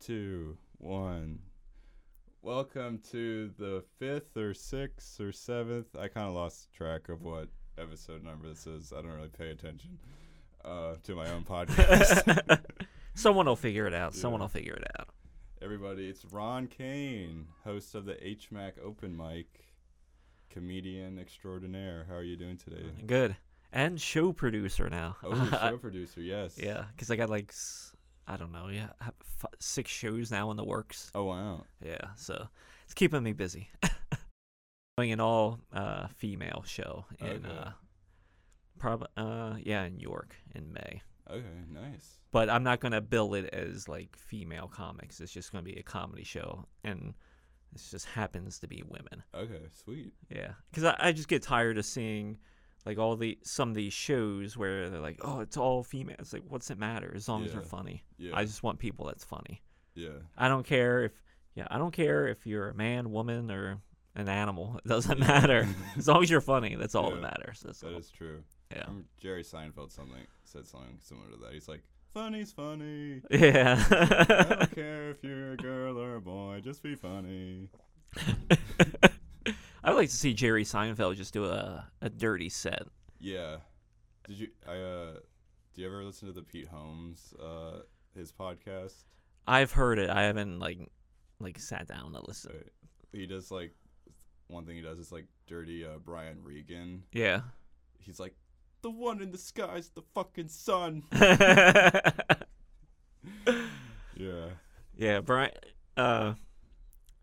two, one. Welcome to the fifth or sixth or seventh. I kind of lost track of what episode number this is. I don't really pay attention uh, to my own podcast. Someone will figure it out. Someone will figure it out. Everybody, it's Ron Caine, host of the HMAC Open Mic, comedian extraordinaire. How are you doing today? Good. And show producer now. Oh, show producer, yes. yeah, because I got like, s- I don't know, yeah, I have six shows now in the works. Oh wow. Yeah, so it's keeping me busy. Doing an all uh, female show in, Okay. uh, prob- uh, yeah, in York in May. Okay, nice. But I'm not gonna bill it as like female comics. It's just gonna be a comedy show, and it just happens to be women. Okay, sweet. Yeah, because I, I just get tired of seeing like all the some of these shows where they're like, oh, it's all female. It's like, what's it matter as long as they're funny? Yeah. I just want people that's funny. yeah. I don't care if yeah, I don't care if you're a man, woman, or an animal. It doesn't matter as long as you're funny. That's all that matters. That's That all. is true. Yeah. Remember Jerry Seinfeld something said something similar to that. He's like, "Funny's funny. Yeah. I Yeah. don't care if you're a girl or a boy. Just be funny." I would like to see Jerry Seinfeld just do a, a dirty set. Yeah. Did you? I uh. Do you ever listen to the Pete Holmes uh his podcast? I've heard it. I haven't like like sat down to listen. Uh, He does like one thing he does is like dirty uh, Brian Regan. Yeah. He's like, "The one in the sky's the fucking sun." Yeah. yeah, Brian. Uh,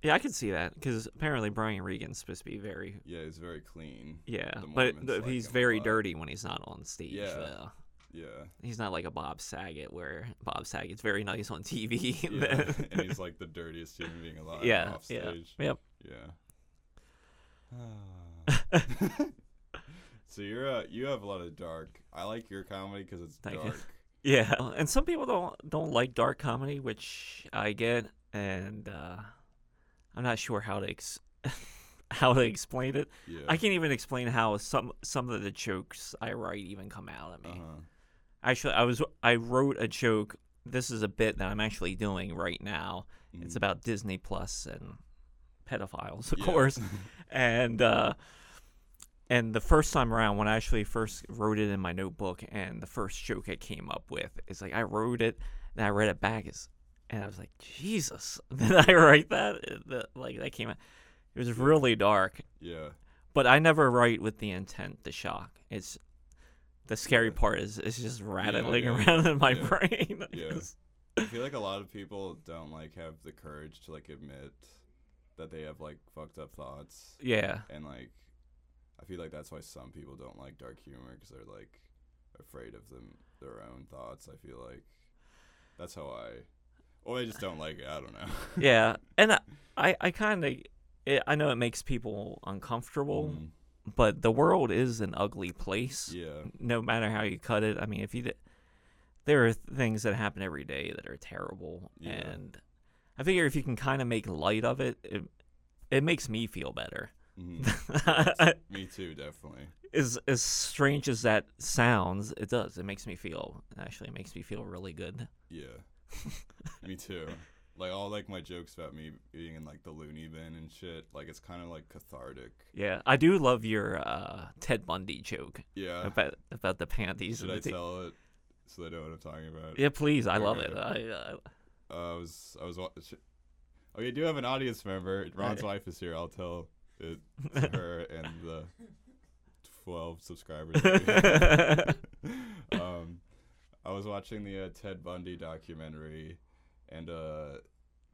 yeah, I can see that because apparently Brian Regan's supposed to be very Yeah, he's very clean. yeah, The but Mormons th- like he's him a very lot. dirty when he's not on stage. Yeah. though. Yeah. He's not like a Bob Saget where Bob Saget's very nice on TV. and Yeah. then- and he's like the dirtiest human being alive yeah, off yeah, stage. yep. Yeah. so you're uh, you have a lot of dark. I like your comedy because it's Thank you. dark. Yeah, and some people don't don't like dark comedy, which I get, and uh, I'm not sure how to ex- how to explain it. Yeah. I can't even explain how some some of the jokes I write even come out at me. Uh-huh. Actually, I was I wrote a joke. This is a bit that I'm actually doing right now. It's Mhm. about Disney Plus and pedophiles, of Yeah. course. and uh, and the first time around, when I actually first wrote it in my notebook, and the first joke I came up with is like I wrote it, and I read it back, is, and I was like, Jesus, did I write that? Uh, the- like that came out. It was really dark, Yeah. but I never write with the intent to shock. It's the scary Yeah. part is it's just rattling yeah, around in my yeah, brain. yeah. It's- I feel like a lot of people don't like have the courage to like admit that they have like fucked up thoughts, yeah. and like I feel like that's why some people don't like dark humor because they're like afraid of them their own thoughts. I feel like that's how I, or they just don't like it. I don't know. yeah, and I, I, kind of, I know it makes people uncomfortable, Mhm. but the world is an ugly place. Yeah. No matter how you cut it, I mean, if you, there are things that happen every day that are terrible, Yeah. and I figure if you can kind of make light of it, it, it makes me feel better. Mhm. Me too, definitely. as as strange as that sounds, it does. It makes me feel actually, it makes me feel really good. Yeah. me too. Like all like my jokes about me being in like the loony bin and shit. Like it's kind of like cathartic. Yeah, I do love your uh, Ted Bundy joke Yeah. about about the panties. Should and I the tell it so they know what I'm talking about? Yeah, please. I love it. Okay. I, uh, Uh, I was I was wa- sh- Oh, you do have an audience member. Ron's Right. wife is here. I'll tell it to her and the 12 subscribers. that we have. um, I was watching the uh, Ted Bundy documentary, and uh,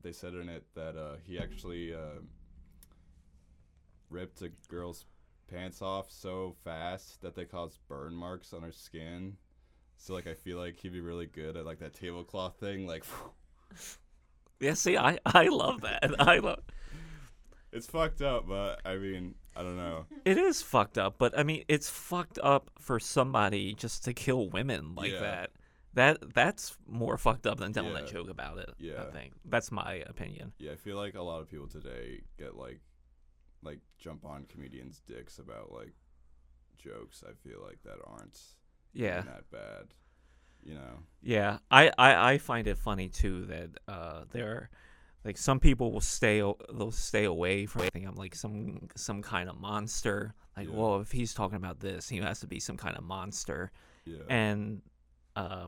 they said in it that uh, he actually uh, ripped a girl's pants off so fast that they caused burn marks on her skin. So like I feel like he'd be really good at like that tablecloth thing, like. yeah, see, I I love that. I love. It's fucked up, but I mean, I don't know. It is fucked up, but I mean, it's fucked up for somebody just to kill women like Yeah. that. That that's more fucked up than telling Yeah. a joke about it. Yeah. I think that's my opinion. Yeah, I feel like a lot of people today get like, like jump on comedians' dicks about like jokes. I feel like that aren't Yeah. that bad. you know. Yeah, I, I, I find it funny too that uh there, are, like some people will stay o- they'll stay away from. I think I'm like some some kind of monster. Like, Yeah. well, if he's talking about this, he has to be some kind of monster. Yeah. And uh,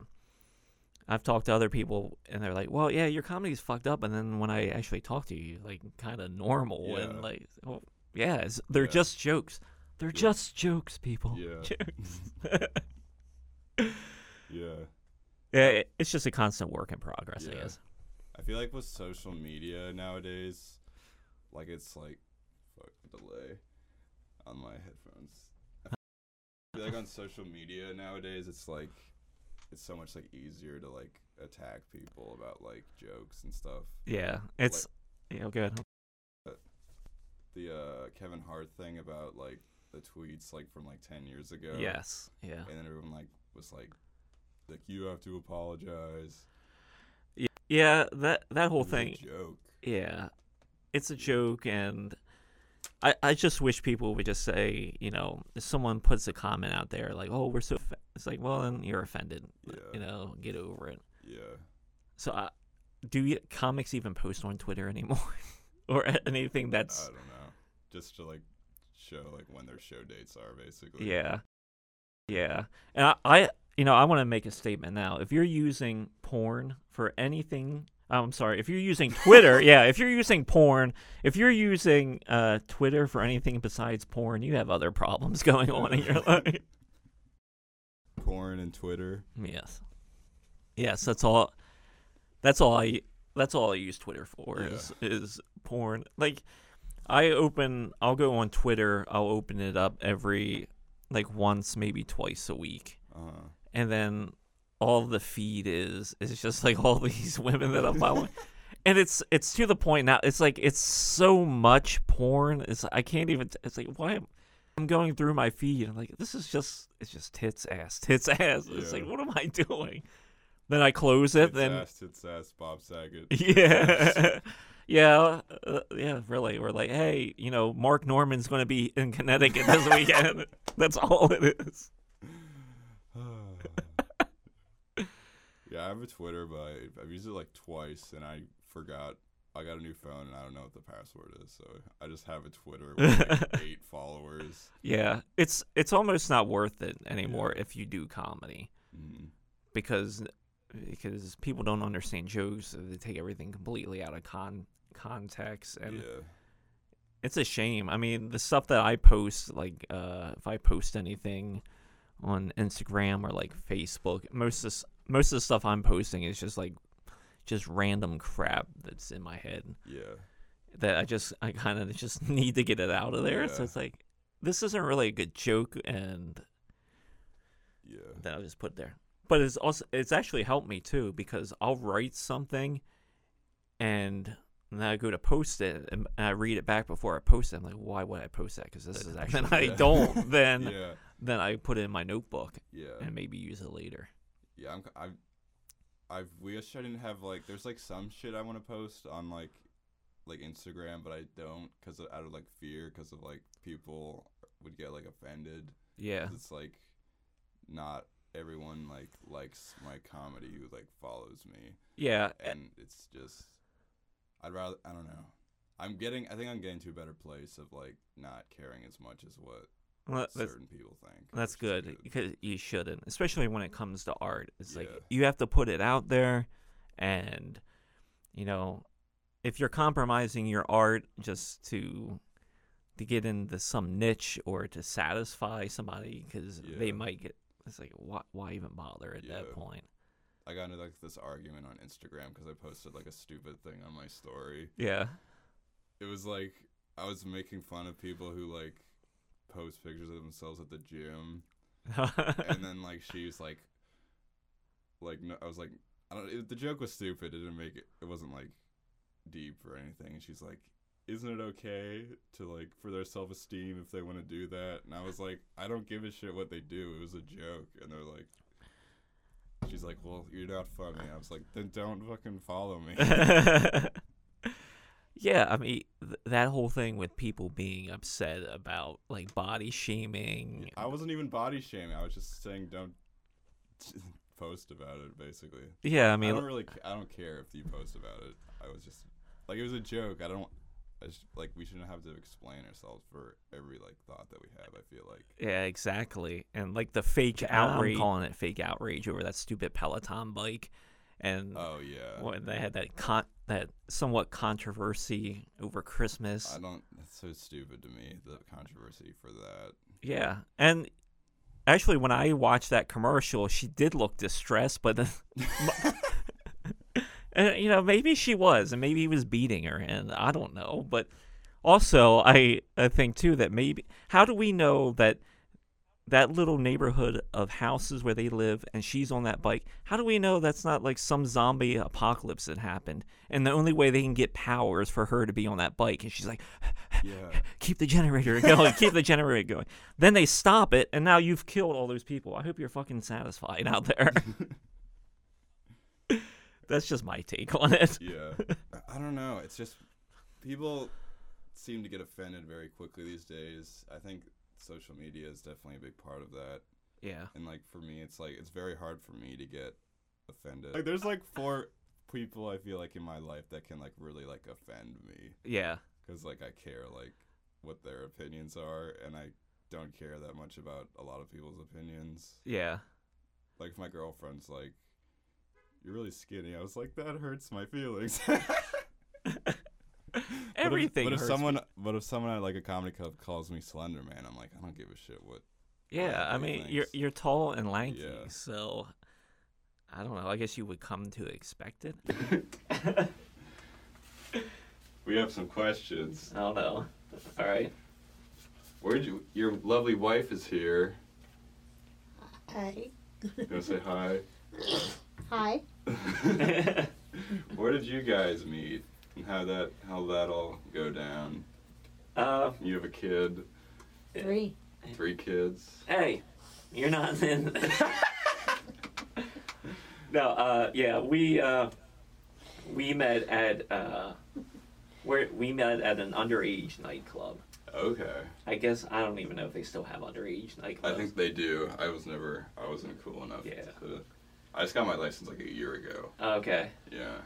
I've talked to other people, and they're like, "Well, yeah, your comedy's fucked up." And then when I actually talk to you, like kind of normal Yeah. and like, well, yeah, it's, they're Yeah. just jokes. They're Yeah. just jokes, people. Yeah. Jokes. yeah. yeah, it's just a constant work in progress, I guess. I feel like with social media nowadays, like it's like fuck delay on my headphones. I feel like on social media nowadays, it's like it's so much like easier to like attack people about like jokes and stuff. Yeah, it's yeah, good. The uh, Kevin Hart thing about like the tweets like from like ten years ago. Yes, yeah, And then everyone like was like, like you have to apologize. yeah. yeah That that whole It was a thing, joke. yeah, it's a joke, and I I just wish people would just say, you know, if someone puts a comment out there like, "Oh, we're so," offe-" it's like, well, then you're offended. Yeah. You know, get over it. Yeah. So, uh, do you, comics even post on Twitter anymore, or anything that's? I don't know. Just to like show like when their show dates are basically. Yeah. Yeah. And I, I you know, I want to make a statement now. If you're using porn for anything, oh, I'm sorry, if you're using Twitter, yeah, if you're using porn, if you're using uh, Twitter for anything besides porn, you have other problems going on in your life. Porn and Twitter. Yes. Yes, that's all. That's all I. That's all I use Twitter for Yeah. is is porn. Like, I open. I'll go on Twitter. I'll open it up every like once, maybe twice a week, Uh and then all the feed is is just like all these women that I'm following. And it's it's to the point now. It's like it's so much porn. It's I can't even. It's like why am I'm going through my feed. I'm like this is just it's just tits ass tits ass. It's like what am I doing? Then I close it. Tits then ass, tits ass, Bob Saget. yeah, yeah, uh, yeah. Really, we're like, hey, you know, Mark Normand's going to be in Connecticut this weekend. That's all it is. Yeah, I have a Twitter, but I've used it like twice, and I forgot. I got a new phone, and I don't know what the password is, so I just have a Twitter with like eight followers. Yeah, it's it's almost not worth it anymore Yeah. if you do comedy Mm. because because people don't understand jokes. so They take everything completely out of con context, and yeah, it's a shame. I mean, the stuff that I post, like uh, if I post anything on Instagram or like Facebook, most of most of the stuff I'm posting is just like just random crap that's in my head yeah, that I just I kind of just need to get it out of there. So it's like this isn't really a good joke, and yeah, that I'll just put there. But it's also it's actually helped me too because I'll write something, and then I go to post it and I read it back before I post it. I'm like, why would I post that? Because this is actually. Then I Yeah. don't. Then yeah, then I put it in my notebook yeah. and maybe use it later. Yeah, I'm. I've. I've wish I didn't have like. There's like some shit I want to post on like, like Instagram, but I don't because out of like fear, because of like people would get like offended. Yeah, It's like, not everyone like likes my comedy who like follows me, Yeah. and it's just. I'd rather. I don't know. I'm getting. I think I'm getting to a better place of like not caring as much as what Well, that's certain people think. that's is good because you shouldn't, especially when it comes to art. It's like you have to put it out there, and you know, if you're compromising your art just to to get into some niche or to satisfy somebody because they might get it's like why why even bother at that point? I got into like this argument on Instagram because I posted like a stupid thing on my story. Yeah. It was like I was making fun of people who like post pictures of themselves at the gym, and then like she's like, like no, I was like, I don't. It, the joke was stupid. It didn't make it. It wasn't like deep or anything. And she's like, isn't it okay to like for their self esteem if they want to do that? And I was like, I don't give a shit what they do. It was a joke. And they're like. She's like, well, you're not funny. I was like, then don't fucking follow me. yeah, I mean th- that whole thing with people being upset about like body shaming. I wasn't even body shaming. I was just saying don't post about it. Basically, Yeah, I mean I, don't really. I don't care if you post about it. I was just like it was a joke. I don't. I just, like we shouldn't have to explain ourselves for every like thought that we have. I feel like. yeah, exactly. And like the fake outrage, I'm calling it fake outrage over that stupid Peloton bike, and Oh yeah. when they had that con that somewhat controversy over Christmas. I don't. That's so stupid to me. The controversy for that. Yeah, and actually, when I watched that commercial, she did look distressed, but and, you know, maybe she was, and maybe he was beating her, and I don't know. But also, I I think too that maybe how do we know that that little neighborhood of houses where they live, and she's on that bike? How do we know that's not like some zombie apocalypse that happened, and the only way they can get power is for her to be on that bike, and she's like, Yeah. keep the generator going, keep the generator going. Then they stop it, and now you've killed all those people. I hope you're fucking satisfied out there. That's just my take on it. yeah. I- I don't know. It's just people seem to get offended very quickly these days. I think social media is definitely a big part of that. Yeah. And like for me, it's like it's very hard for me to get offended. Like there's like four people I feel like in my life that can like really like offend me Yeah. because like I care like what their opinions are, and I don't care that much about a lot of people's opinions. Yeah. Like if my girlfriend's like, "You're really skinny," I was like, "That hurts my feelings." Everything But if, but if hurts someone, but if someone at like a comedy club calls me Slender Man, I'm like, I don't give a shit what. Yeah, I everybody mean, you're you're tall and lanky, Yeah. so I don't know. I guess you would come to expect it. We have some questions. I don't know. All right. Where'd you? Your lovely wife is here. Hi. You wanna say hi? Hi. Where did you guys meet? And how that how that all go down? uh, You have a kid, Three. three kids. hey, you're not in. no, uh, yeah, we uh, we met at uh, where we met at an underage nightclub. Okay, I guess I don't even know if they still have underage nightclubs. I think they do. I was never. I wasn't cool enough. Yeah. To, I just got my license like a year ago. Okay. Yeah.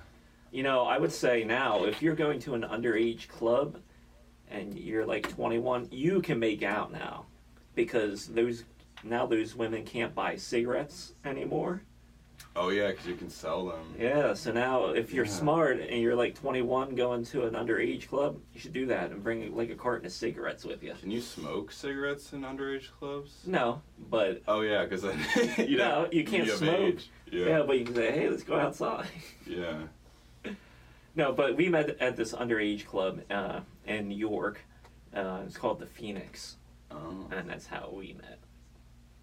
You know, I would say now, if you're going to an underage club and you're like 21, you can make out now because those now those women can't buy cigarettes anymore. Oh yeah, because you can sell them. Yeah, so now if you're Yeah. smart and you're like 21 going to an underage club, you should do that and bring like a carton of cigarettes with you. Can you smoke cigarettes in underage clubs? No, but Oh yeah, because you No, know you can't smoke. yeah. Yeah. but you can say, hey, let's go outside. Yeah. No, but we met at this underage club uh, in New York. Uh, it's called the Phoenix, Oh. and that's how we met.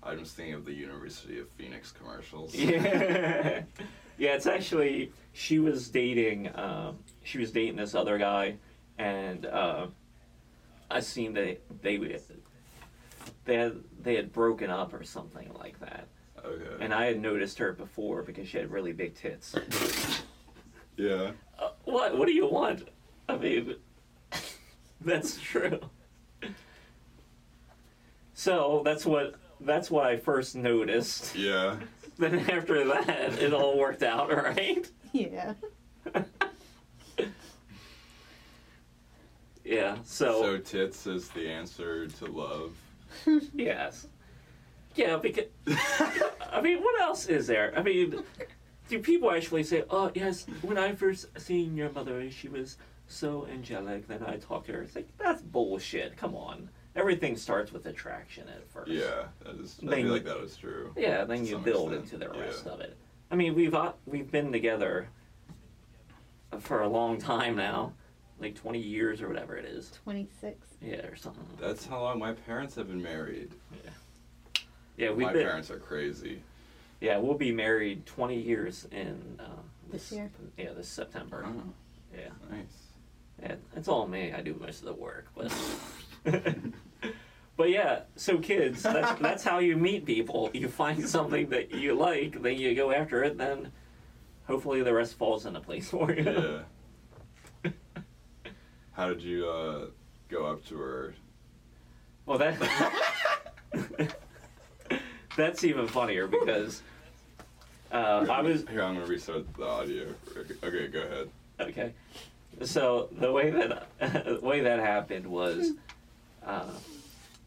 I'm just thinking of the University of Phoenix commercials. Yeah, yeah. It's actually she was dating. Um, she was dating this other guy, and uh, I seen that they they had they had broken up or something like that. Okay. And I had noticed her before because she had really big tits. yeah. Uh, what? What do you want? I mean, that's true. So that's what that's what I first noticed. Yeah. Then after that, it all worked out, right? Yeah. Yeah. So So, tits is the answer to love. yes. Yeah, because I mean, what else is there? I mean, do people actually say, "Oh, yes"? When I first seen your mother, she was so angelic. Then I talked to her. It's like that's bullshit. Come on. Everything starts with attraction at first. Yeah, that is. I Then- feel like that is true. Yeah, then you build extent, into the yeah. rest of it. I mean, we've uh, we've been together for a long time now, like twenty years or whatever it is. 26. Yeah, or something. That's how long my parents have been married. Yeah, we've my been. parents are crazy. Yeah, we'll be married twenty years in uh, This year? Yeah, this September. Oh, Yeah, nice. yeah, it's all me. I do most of the work, but. But yeah, so kids, that's, that's how you meet people. You find something that you like, then you go after it, then hopefully the rest falls into place for you. Yeah. How did you uh, go up to her? Well, that that's even funnier because Uh, I was Here, I'm gonna restart the audio. Okay, go ahead. okay. So the way that the way that happened was, uh,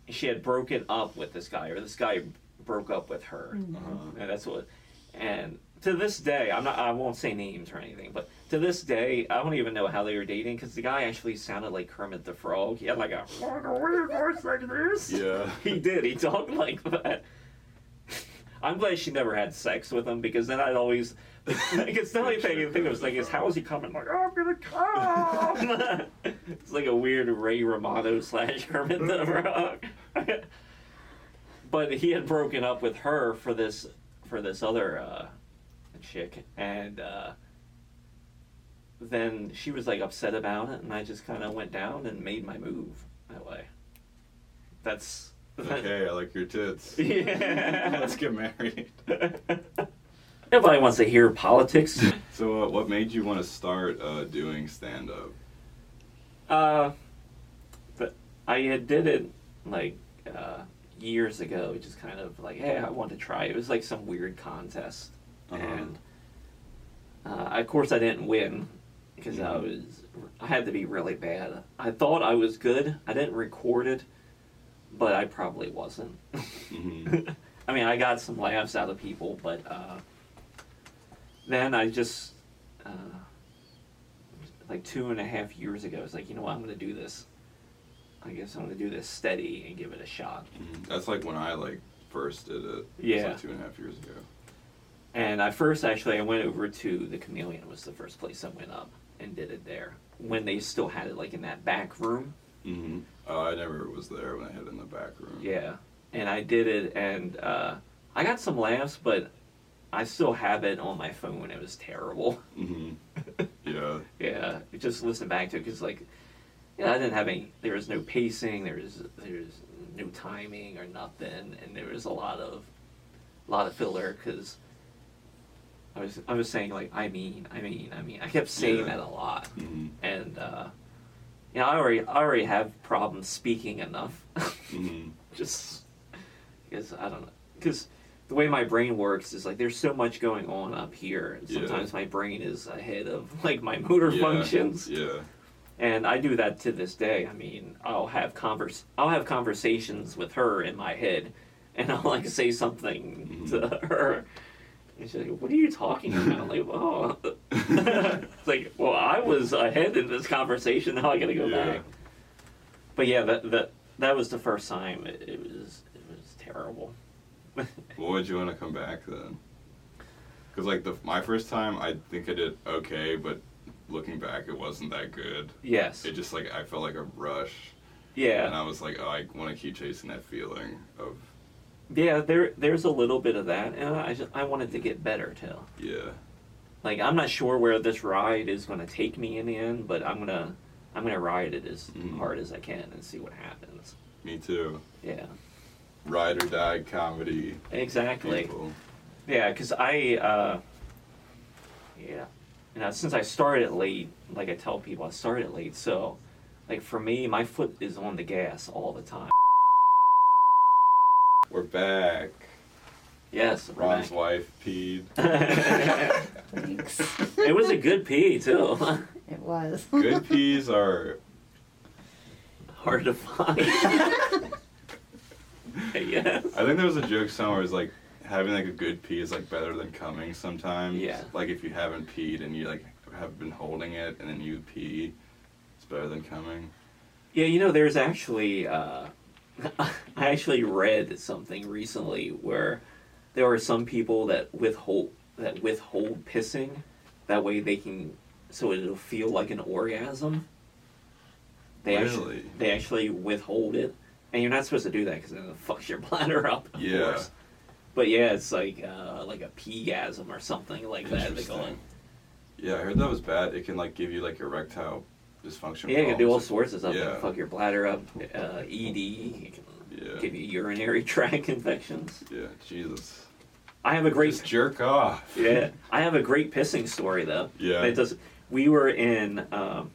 she had broken up with this guy, or this guy broke up with her, Uh-huh. and that's what. And to this day, I'm not. I won't say names or anything, but to this day, I don't even know how they were dating because the guy actually sounded like Kermit the Frog. He had like a like a weird voice like this. Yeah. He did. He talked like that. I'm glad she never had sex with him because then I'd always. Like, it's the only thing I think of is like, is how is he coming? Like, oh, I'm gonna come. it's like a weird Ray Romano slash Kermit the Frog. but he had broken up with her for this for this other uh, chick, and uh, then she was like upset about it, and I just kind of went down and made my move that way. That's Okay, I like your tits. yeah. Let's get married. Nobody wants to hear politics. So, uh, what made you want to start uh, doing stand up? Uh, but I had did it like uh, years ago. Just kind of like, hey, I want to try. It was like some weird contest, Uh-huh. and uh, of course I didn't win because I Mhm. was I had to be really bad. I thought I was good. I didn't record it, but I probably wasn't. hmm I mean, I got some laughs out of people, but uh, then I just, uh, like two and a half years ago, I was like, you know what, I'm going to do this. I guess I'm going to do this steady and give it a shot. hmm That's like when I like first did it. It Yeah. like two and a half years ago. And I first actually I went over to the Chameleon was the first place I went up and did it there when they still had it like in that back room. Hmm Oh, I never was there when I had it in the back room. Yeah, and I did it, and uh, I got some laughs, but I still have it on my phone. When it was terrible. hmm Yeah. yeah, just listen back to it because like, yeah, I didn't have any. There was no pacing. There was there was no timing or nothing, and there was a lot of, a lot of filler because. I was I was saying like I mean I mean I mean I kept saying Yeah. that a lot hmm and uh, you know I already I already have problems speaking enough hmm just because I don't know because the way my brain works is like there's so much going on up here and Yeah. sometimes my brain is ahead of like my motor Yeah. functions Yeah. and I do that to this day I mean I'll have converse I'll have conversations with her in my head and I'll like say something Mhm. to her and she's like what are you talking about I'm like oh it's like well I was ahead in this conversation now I gotta go Yeah. back but yeah that that that was the first time it, it was it was terrible What would you want to come back then? Because like the my first time, I think I did okay, but looking back, it wasn't that good. yes It just like I felt like a rush, Yeah. and I was like, oh, I want to keep chasing that feeling of yeah there there's a little bit of that and I just I wanted to get better too yeah, like I'm not sure where this ride is going to take me in the end, but I'm gonna I'm gonna ride it as Mhm. hard as I can and see what happens. me too. Yeah, Ride or die comedy. exactly. People. Yeah, because I uh, yeah, you know, since I started late, like I tell people, I started late, so like for me, my foot is on the gas all the time. We're back. Yes, we're Ron's back. wife peed. Thanks. it was a good pee too. It was. Good peas are Hard to find. yes. I think there was a joke somewhere. It's like having like a good pee is like better than coming sometimes. Yeah. Like if you haven't peed and you like have been holding it and then you pee, it's better than coming. Yeah, you know, there's actually, uh, I actually read something recently where there are some people that withhold that withhold pissing, that way they can, so it'll feel like an orgasm. They actually Really? they actually withhold it, and you're not supposed to do that because then it fucks your bladder up. Of Yeah. course. But yeah, it's like uh, like a pee-gasm or something like that. They call it. Yeah, I heard that was bad. It can like give you like erectile dysfunction. Yeah, you can do all sorts of stuff. Yeah. Fuck your bladder up, uh, ED. You Yeah. give you urinary tract infections. Yeah, Jesus. I have a great Just jerk off. yeah. I have a great pissing story though. Yeah. It does. We were in um,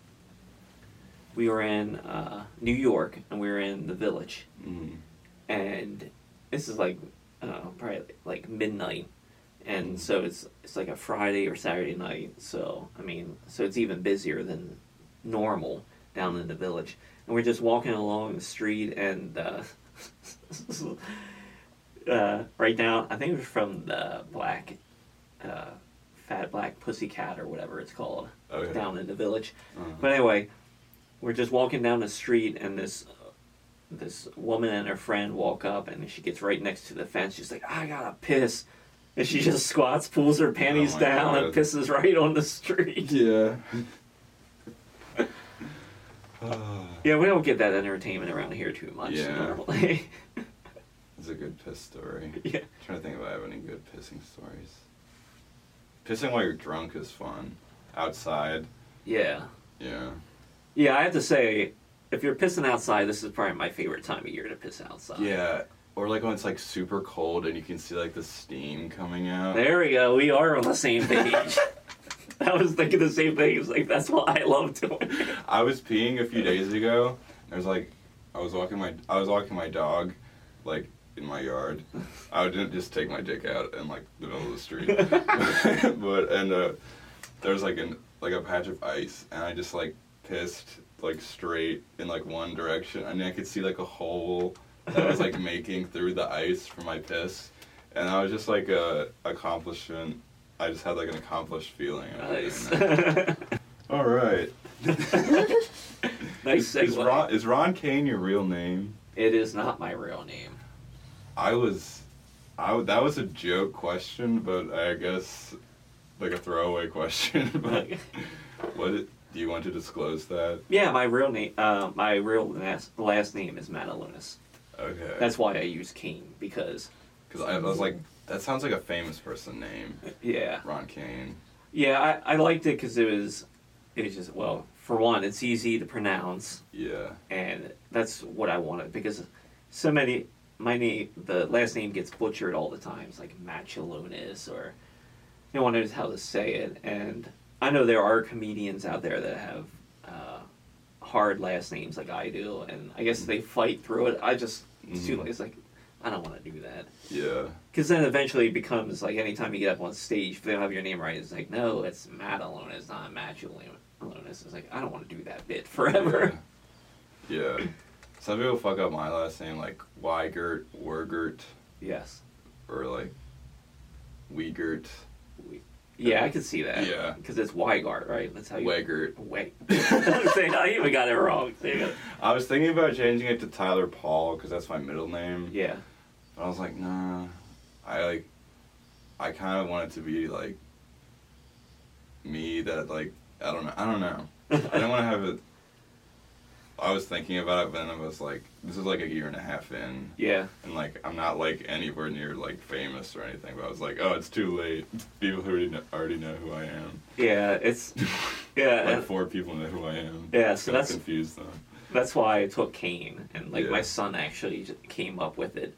we were in uh, New York and we were in the Village, Mhm. and this is like uh, probably like midnight, and so it's it's like a Friday or Saturday night. So I mean, so it's even busier than normal down in the village. And we're just walking along the street, and uh, uh, right now, I think it was from the Black, uh, Fat Black Pussycat or whatever it's called Okay. down in the village. Uh-huh. But anyway, we're just walking down the street, and this this woman and her friend walk up, and she gets right next to the fence. She's like, "I gotta piss," and she just squats, pulls her panties Oh down, and pisses right on the street. Yeah. Yeah, we don't get that entertainment around here too much Yeah. normally. It's a good piss story. yeah. trying to think if I have any good pissing stories. Pissing while you're drunk is fun. Outside, Yeah. yeah. Yeah, I have to say, if you're pissing outside, this is probably my favorite time of year to piss outside. Yeah. Or like when it's like super cold and you can see like the steam coming out. There we go. We are on the same page. I was thinking the same thing. It's like that's what I love doing. I was peeing a few days ago. I was like, I was walking my, I was walking my dog, like in my yard. I didn't just take my dick out in like the middle of the street, but and uh, there was like an like a patch of ice, and I just like pissed like straight in like one direction, I mean, I could see like a hole that I was like making through the ice from my piss, and I was just like a accomplishment. I just had like an accomplished feeling. Nice. All right. nice Is segue. Ron, is Ron Caine your real name? It is not my real name. I was, I that was a joke question, but I guess like a throwaway question. but what it, do you want to disclose that? Yeah, my real name. Uh, my real last, last name is Matalunas. Okay. That's why I use Caine because because I was like, that sounds like a famous person name, yeah, Ron Caine. yeah. I, I liked it because it was it was just well for one it's easy to pronounce Yeah. and that's what I wanted because so many my name the last name gets butchered all the time. It's like Machilonis or no one knows how to say it. And I know there are comedians out there that have uh, hard last names like I do, and I guess they fight through it. I just it's too Mhm. It's like I don't want to do that Yeah. because then eventually it becomes like anytime you get up on stage, if they don't have your name right, it's like no, it's Machilonis, not Machilonis. It's like I don't want to do that bit forever. Yeah. yeah. Some people fuck up my last name like Weigert, Wergert, yes. or like Weigert, Yeah, I can see that. Yeah. Because it's Weigart, right? That's how you. Weigert. Wait. I even got it wrong. I was thinking about changing it to Tyler Paul because that's my middle name. Yeah. But I was like, nah. I like, I kind of want it to be like me that like I don't know. I don't know. I didn't want to have it. I was thinking about it, but then I was like, this is like a year and a half in, Yeah. and like I'm not like anywhere near like famous or anything. But I was like, oh, it's too late. People already know, already know who I am. Yeah. It's. Yeah. like four people know who I am. Yeah, It's so that's- confused them. that's why I took Caine, and like Yeah. my son actually came up with it,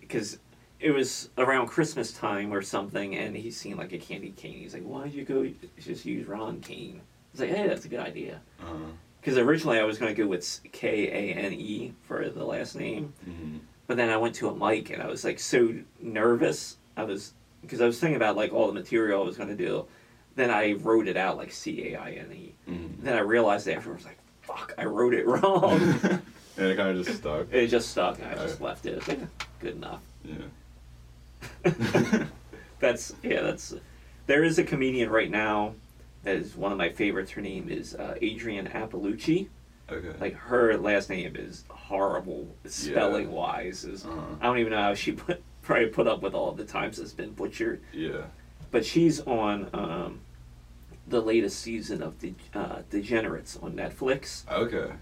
because it was around Christmas time or something, and he's seen like a candy cane. He's like, "Why would you go just use Ron Caine?" I was like, "Hey, that's a good idea." Uh, Because originally I was going to go with K A N E for the last name, mhm. But then I went to a mic and I was like so nervous. I was because I was thinking about like all the material I was going to do. Then I wrote it out like C A I N E. Mhm. Then I realized afterwards like fuck, I wrote it wrong. and it kind of just stuck. it just stuck and I just left it. Like good enough. Yeah. That's yeah. That's there is a comedian right now that is one of my favorites. Her name is uh, Adrienne Iapalucci. Okay. Like her last name is horrible spelling wise. Is Uh-huh. I don't even know how she put probably put up with all the times it's been butchered. Yeah. But she's on um, the latest season of the uh, Degenerates on Netflix, Okay.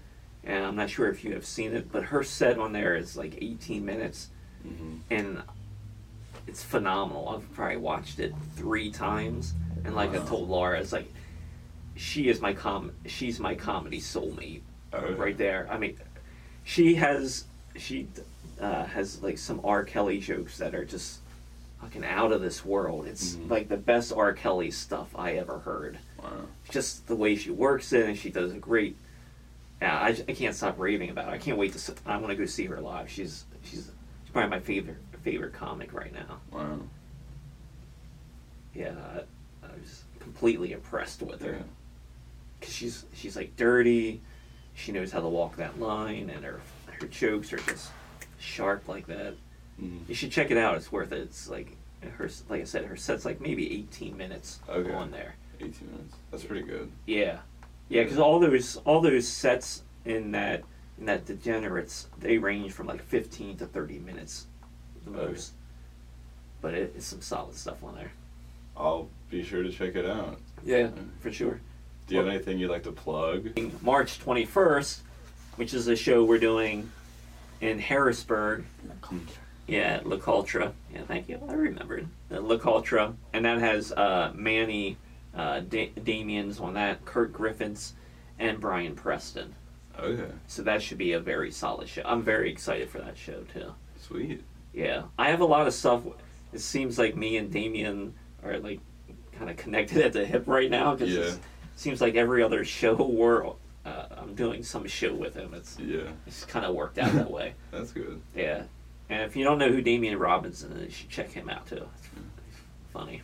And I'm not sure if you have seen it, but her set on there is like 18 minutes, hmm and it's phenomenal. I've probably watched it three times, and like I told Laura, it's like she is my com she's my comedy soulmate Okay. right there. I mean, she has she uh, has like some R. Kelly jokes that are just fucking out of this world. It's Mhm. like the best R. Kelly stuff I ever heard. Wow. Just the way she works it, and she does a great. Yeah, I, I can't stop raving about her. I can't wait to. I want to go see her live. She's she's she's probably my favorite favorite comic right now. Wow. yeah, I, I was completely impressed with her Yeah. because she's she's like dirty. She knows how to walk that line, and her her jokes are just sharp like that. Mhm. You should check it out. It's worth it. It's like her, like I said, her set's like maybe 18 minutes Okay. on there. 18 minutes. That's pretty good. Yeah, yeah, because all those all those sets in that in that Degenerates they range from like 15 to 30 minutes, the Okay. most. But it, it's some solid stuff on there. I'll be sure to check it out. Yeah, for sure. Do you have anything you'd like to plug? March 21st, which is a show we're doing in Harrisburg. Yeah, La Cultra. Yeah, thank you. I remembered. Uh, La Cultra. And that has uh, Manny, uh, da- Damien's on that, Kurt Griffins, and Brian Preston. Okay. So that should be a very solid show. I'm very excited for that show, too. Sweet. Yeah. I have a lot of stuff. It seems like me and Damien are, like, kind of connected at the hip right now because Yeah. it seems like every other show we're, uh, I'm doing some show with him. It's, Yeah. it's kind of worked out that way. That's good. Yeah. And if you don't know who Damian Robinson is, you should check him out too. It's funny.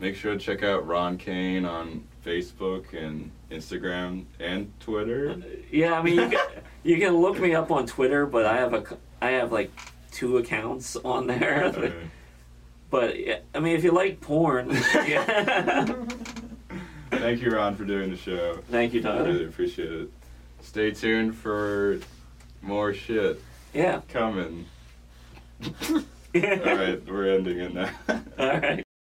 Make sure to check out Ron Caine on Facebook and Instagram and Twitter. Yeah, I mean you can you can look me up on Twitter, but I have a I have like two accounts on there. Okay. But I mean if you like porn, yeah. Thank you, Ron, for doing the show. Thank you, I Tyler. really appreciate it. Stay tuned for more shit Yeah. coming. All right, we're ending it now. All right.